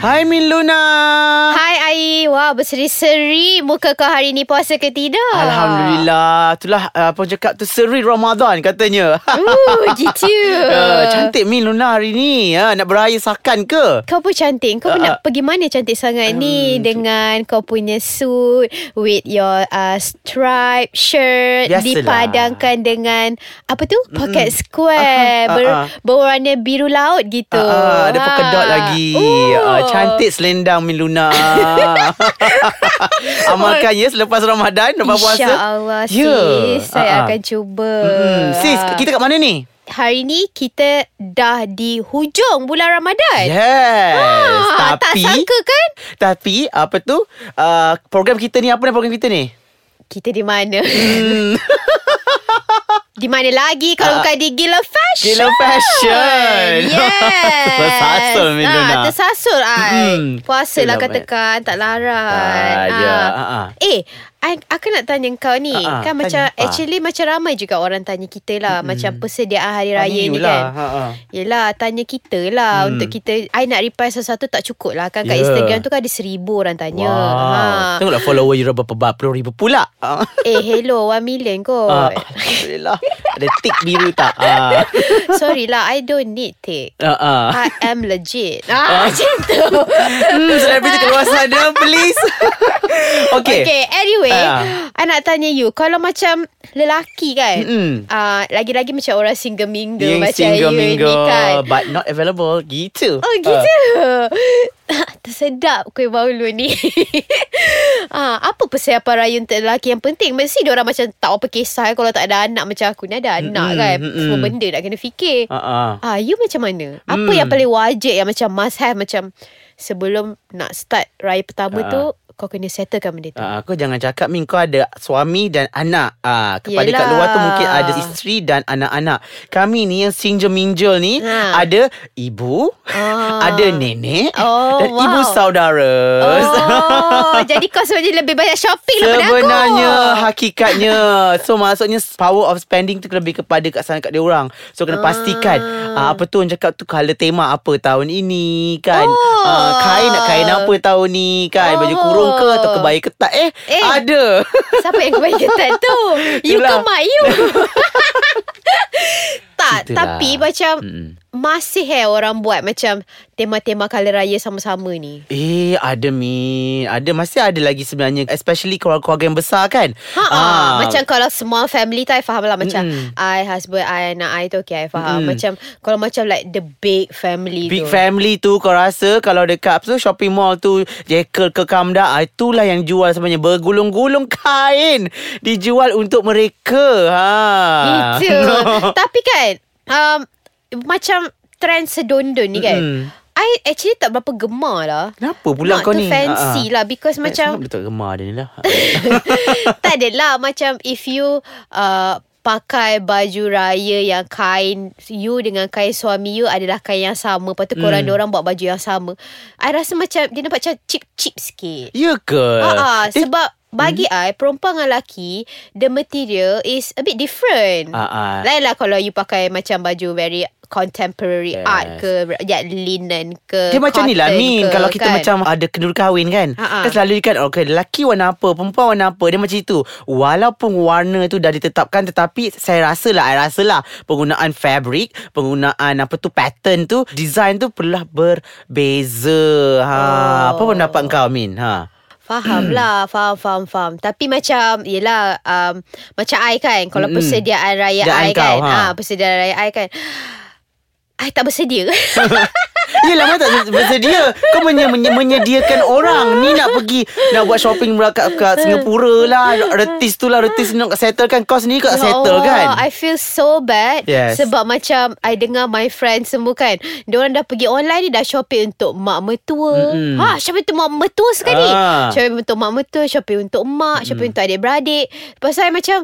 Hai Min Luna. Hai Ai, wah berseri-seri muka kau hari ni puasa ke tidak? Alhamdulillah. Itulah uh, apa cakap tu seri Ramadan katanya. Uh, gitu. Uh, cantik Min Luna hari ni. Uh, nak beraya sakan ke? Kau pun cantik. Kau Uh, pun uh. nak pergi mana cantik sangat ni dengan kau punya suit with your uh, stripe shirt Biasalah. dipadankan dengan apa tu? Pocket square Uh-huh, ber, uh-uh. berwarna biru laut gitu. Ah, ada polka dot lagi. Oh. Ah, cantik selendang Min Luna. Amalkan ya selepas Ramadan lepas puasa. InsyaAllah Ya. sis Saya Ah, ah. akan cuba Mm-mm. Sis, kita kat mana ni? Hari ni kita dah di hujung bulan Ramadan Yes. Ah, tak tapi sangka kan tapi apa tu? Uh, program kita ni apa ni program kita ni? Kita di mana Hmm. Di mana lagi Kalau Ah. bukan di Gila Fashion Gila Fashion. Yes Tersasul, Min Luna. ah, Tersasul ai. Mm-mm. Puasa katakan Tak larang Ah, ya. Ah, ah. Eh I, Aku nak tanya kau ni ah. Kan Tanya macam apa? Actually macam ramai juga Orang tanya kita lah Macam persediaan hari raya ni Yulah. kan Ha, ha. Yelah tanya kita lah Hmm. Untuk kita I nak reply satu-satu tak cukup lah Kan kat Ya. Instagram tu kan ada seribu orang tanya Wow. ha. Tengoklah follower you berapa berapa puluh ribu pula. Ah. Eh hello 1 million kot Ah, Alhamdulillah. Ada tik biru tak? Ah. Sorry lah I don't need Ah, ah. I am legit ah, Macam tu Hmm, selebriti keluar sana, please. okay. Okay anyway Ah. I nak tanya you Kalau macam Lelaki kan Mm-mm. ah, Lagi-lagi macam orang single mingle Yang Macam single you mingle, ni kan but not available. Gitu. Oh gitu Tersedap kuih baulu ni ah, Apa persiapan raya untuk lelaki yang penting Mesti orang macam Tak apa kisah Kalau tak ada anak macam aku ni Ada anak Mm-mm, kan mm-mm. Semua benda nak kena fikir Ah, ah. Ah, you macam mana? Apa Hmm. yang paling wajib yang macam must have macam sebelum nak start raya pertama Ah. tu kau kena settlekan benda tu. Ah, aku jangan cakap Min kau ada suami dan anak. Ah, kepada kat Yelah. luar tu mungkin ada isteri dan anak-anak. Kami ni yang single mingle ni Ha. ada ibu, Ah. ada nenek Oh, dan wow. ibu saudara. Oh, jadi kau sebenarnya lebih banyak shopping daripada aku. Sebenarnya hakikatnya So maksudnya Power of spending tu Lebih kepada kat sana kat dia orang So kena pastikan ah, Apa tu orang cakap tu Color tema apa tahun ini kan Oh. ah, Kain nak kain apa tahun ni kan Baju Oh. Ke Atau kebaya ketat Eh, Eh. ada Siapa yang kebaya ketat tu? You ke Itulah. mak you? tak, Itulah. tapi macam Mm-mm. Masih eh orang buat macam tema-tema kala raya sama-sama ni. Eh ada Min Ada Masih ada lagi sebenarnya Especially keluarga-keluarga yang besar kan Ha ah. Macam kalau semua family tu I faham lah Macam Mm-mm. I, husband, I, anak I tu Okay I faham Mm-mm. Macam Kalau macam like The big family Big tu family tu kau rasa kalau dekat tu shopping mall tu Jekyll ke Kamda ah, itulah yang jual sebenarnya bergulung-gulung kain dijual untuk mereka. Ha. Itu Tapi kan um, Macam Trend sedondon ni kan Mm-mm. I actually tak berapa gemar lah Kenapa pula Not kau ni? fancy Ah, ah. lah Because Eh, macam dia tak gemar dia ni lah. tak adalah macam if you uh, pakai baju raya yang kain you dengan kain suami you adalah kain yang sama lepas tu korang Hmm. hmm. orang buat baju yang sama I rasa macam dia nampak macam cheap-cheap sikit ya ke? Ah, ah, Dia- sebab bagi I perempuan dengan lelaki the material is a bit different. Ah, ah. Lain lah kalau you pakai macam baju very contemporary Yes. art ke ya, linen ke Dia macam ni lah Min ke, Kalau kita kan? macam Ada kenduri kahwin kan Ha-ha. Kan selalu kan Okay lelaki warna apa Perempuan warna apa Dia macam itu Walaupun warna tu Dah ditetapkan Tetapi Saya rasa lah I rasa lah Penggunaan fabric Penggunaan apa tu Pattern tu Design tu Perlah berbeza ha, Oh. Apa pendapat kau Min ha? Faham lah Faham faham faham Tapi macam Yelah um, Macam I kan Kalau persediaan raya Persediaan I kan kau, ha. ah, Persediaan raya I kan I tak bersedia. Yelah mana tak bersedia? Kau menye- menye- menyediakan orang. Ni nak pergi Nak buat shopping kat, kat Singapura lah. Retis tu lah Retis nak settle kan Kau sendiri kau tak settle Oh, kan? I feel so bad Yes. Sebab macam I dengar my friends semua kan Diorang dah pergi online ni Dah shopping untuk mak mertua. Mm-mm. Ha shopping untuk mak mertua sekali. Ah. Shopping untuk mak mertua Shopping untuk mak Shopping untuk adik-beradik. Lepas tu I macam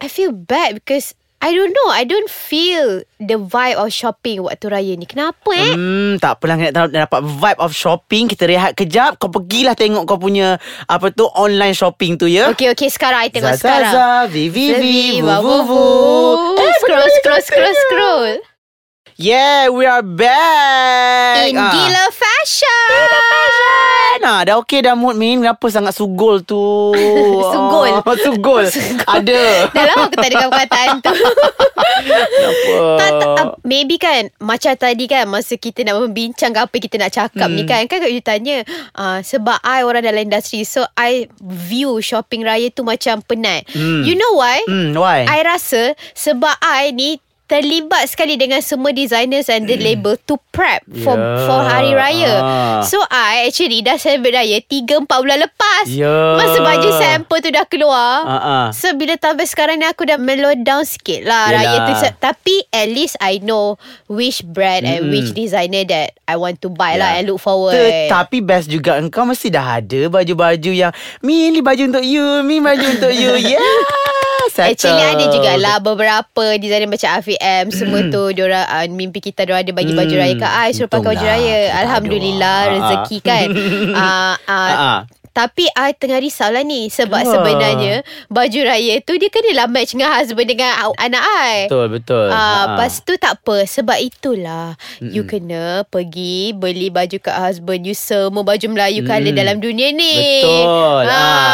I feel bad because I don't know. I don't feel the vibe of shopping waktu raya ni. Kenapa eh? Hmm, tak apalah nak dapat vibe of shopping. Kita rehat kejap. Kau pergilah tengok kau punya apa tu online shopping tu ya. Okay, okay. Sekarang I tengok Zaza, sekarang. Zaza, Vivi, Vivi, Vivi, vu, vu, vu. Eh, scroll, scroll, scroll, scroll. Yeah, we are back. In Ah. Gila Fashion. Nah, dah okey dah mood Min. Kenapa sangat sugol tu? Sugol? Oh, sugol. Ada. Dah lama aku tak dengar perkataan tu. Kenapa? tak, tak, maybe kan Macam tadi kan Masa kita nak membincang Apa kita nak cakap hmm. ni kan Kan you tanya uh, Sebab I orang dalam industri So I view shopping raya tu Macam penat Hmm. You know why? Hmm, why? I rasa Sebab I ni terlibat sekali dengan semua designers and the label to prep for Yeah. for hari raya. Ah. So I actually dah celebrate raya 3 4 bulan lepas. Yeah. Masa baju sample tu dah keluar. Ah, ah. So bila tambah sekarang ni aku dah mellow down sikit lah Yelah. raya tu. Tapi at least I know which brand and which designer that I want to buy lah Ya. and look forward. Tetapi best juga engkau mesti dah ada baju-baju yang Mi ni baju untuk you, Mi baju untuk you. Yeah. Settle. Actually ada jugalah beberapa designer macam Afiq M semua tu diorang uh, mimpi kita diorang ada bagi baju Hmm, raya kat I suruh pakai baju untunglah raya. Alhamdulillah ada. rezeki kan. uh, uh, Ah, ah. Tapi I tengah risau lah ni Sebab Kenapa? sebenarnya Baju raya tu Dia kenalah match dengan husband Dengan anak I Betul, betul. Ah, Ha. Lepas tu tak apa Sebab itulah Mm-mm. You kena Pergi Beli baju kat husband You semua baju Melayu mm Kala dalam dunia ni Betul. ah. Ah.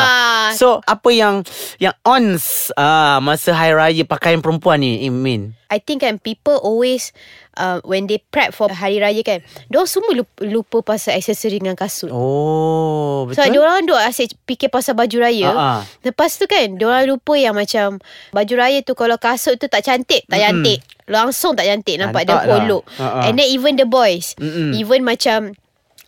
So apa yang yang ons ah masa hari raya pakaian perempuan ni Imin? I think kan People always uh, When they prep for Hari Raya kan Diorang semua lupa, lupa pasal aksesori dengan kasut Oh, So betul. diorang duk asyik fikir pasal baju raya ah. Lepas tu kan Diorang lupa yang macam Baju raya tu Kalau kasut tu tak cantik Tak cantik Langsung tak cantik Nampak dia Nampak lah. holok Ah, ah. And then even the boys Mm-mm. Even macam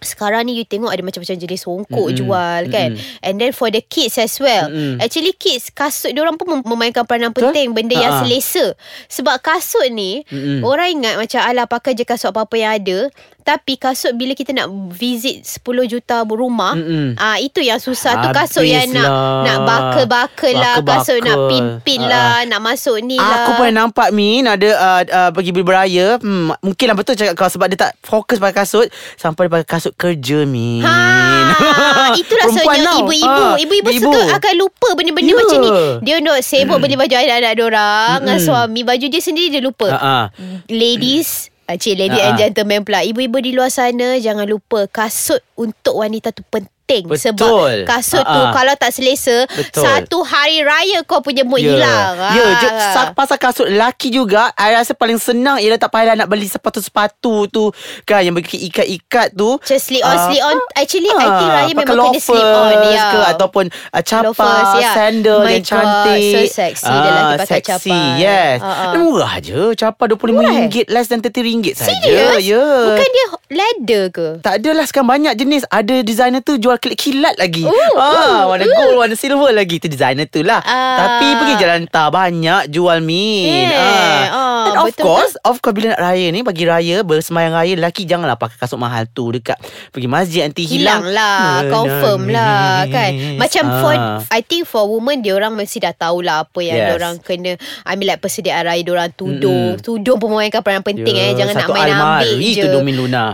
sekarang ni you tengok ada macam-macam jenis songkok Mm-mm. jual kan Mm-mm. and then for the kids as well Mm-mm. actually kids kasut diorang pun mem- memainkan peranan penting benda yang Ha-ha. selesa sebab kasut ni Mm-mm. orang ingat macam alah pakai je kasut apa-apa yang ada tapi kasut bila kita nak visit 10 juta rumah Mm-mm. ah itu yang susah tu kasut Habis yang nak lah. nak bakal-bakal lah kasut nak pin-pin Ah. lah nak masuk ni lah Aku pernah nampak Min Ada uh, uh, pergi beli beraya hmm, Mungkin lah betul cakap kau Sebab dia tak fokus pakai kasut Sampai dia pakai kasut kerja Min Ha, itulah sebenarnya tau. ibu-ibu. Ah, Ibu-ibu ibu. suka akan lupa benda-benda Ya. macam ni. Dia nak sibuk beli baju anak-anak diorang dengan suami. Baju dia sendiri dia lupa. Ah, ah. Ladies Cik lady Ah, and ah. gentlemen pula Ibu-ibu di luar sana Jangan lupa Kasut untuk wanita tu penting Betul. Sebab kasut tu Ah, ah. Kalau tak selesa Betul. Satu hari raya Kau punya mood Ya. hilang Ya, Ah. sa- pasal kasut lelaki juga, I rasa paling senang ialah tak payah nak beli sepatu-sepatu tu kan yang bagi ikat-ikat tu. Just slip on, Ah, slip on Actually I think Ah, raya memang kena slip on ya. ke ataupun uh, capa, Loafers, ya. sandal My yang God, cantik. so sexy lelaki pakai sexy, capa. Yes. Ah, ah. Dan murah je. Capa RM25 less than RM30 saja. Serius? Ya. Bukan dia leather ke? Tak adalah sekarang banyak jenis Ada designer tu jual kilat-kilat lagi. Oh, ah, Warna gold, warna silver lagi. Itu designer tu lah. Ah. Tapi pergi jalan tak Banyak jual min. Eh, ah, And of betul course Of course bila nak raya ni Bagi raya Bersemayang raya Lelaki janganlah pakai kasut mahal tu Dekat Pergi masjid nanti hilang. Hilang lah Confirm lah kan? Macam Ah. for I think for women Diorang mesti dah tahulah Apa yang Yes. diorang kena I mean like persediaan raya Diorang tudung Tudung pun memainkan peranan penting eh. Jangan nak Satu main ambil almari je. tu Domin Luna.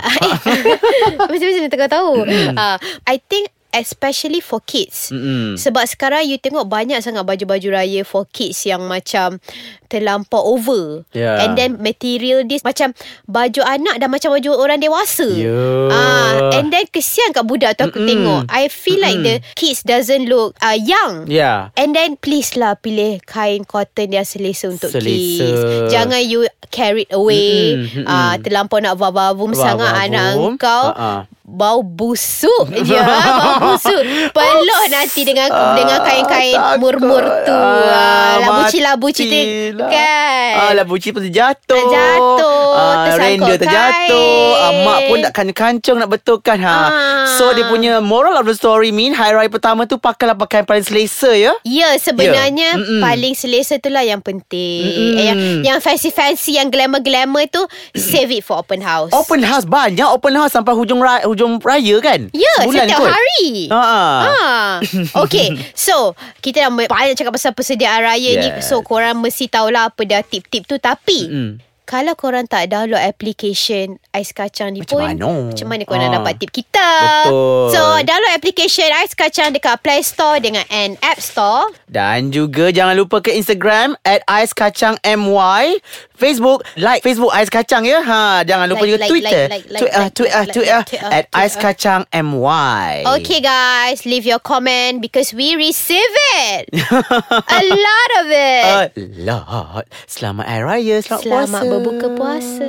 Macam-macam dia tengah tahu. Uh, I think Especially for kids Mm-mm. Sebab sekarang you tengok banyak sangat baju-baju raya for kids yang macam terlampau over. Yeah. And then material this macam baju anak dah macam baju orang dewasa. Yeah. Ah, and then kesian kat budak tu aku Mm-mm. tengok. I feel like the kids doesn't look uh, young. Yeah And then please lah pilih kain cotton yang selesa untuk Selesa. kids. Jangan you carried away. Mm-mm. Ah, terlampau nak vavavum sangat anak kau. Ah. Bau busuk je Bau busuk Peluh nanti dengan dengan kain-kain takut. murmur tu ah, Labuci-labuci tu matilah. kan Ah, labuci pun terjatuh. Terjatuh, Ah, tersangkut render terjatuh. kain. Ah, mak pun tak kancung nak betulkan. Ha. Ah. So, dia punya moral of the story mean, hari raya pertama tu pakailah pakaian paling selesa ya. Ya sebenarnya Ya. Mm-mm. paling selesa tu lah yang penting. Mm-mm. Eh, yang yang fancy-fancy yang glamour-glamour tu save it for open house. Open house banyak open house sampai hujung ra- hujung raya kan? Ya, Sebulan setiap kot. hari. Ha. Ah. Okay So Kita dah banyak cakap pasal persediaan raya ni Yes. So korang mesti tahulah Apa dah tip-tip tu Tapi Mm. Kalau korang tak download application Ais Kacang ni Macam pun mana? Macam mana korang Ah. dapat tip kita? Betul. So download application Ais Kacang Dekat Play Store Dengan and App Store. Dan juga jangan lupa ke Instagram At Ais Kacang MY Facebook Like Facebook Ais Kacang ya. Ha, Jangan lupa Like, juga like, Twitter. like, like, Twitter like, Twitter like, Twitter like, Twitter, At Ais Twitter. Kacang MY Okay guys Leave your comment Because we receive it. A lot of it. A lot. Selamat Hari Raya Selamat, Selamat puasa berbuka puasa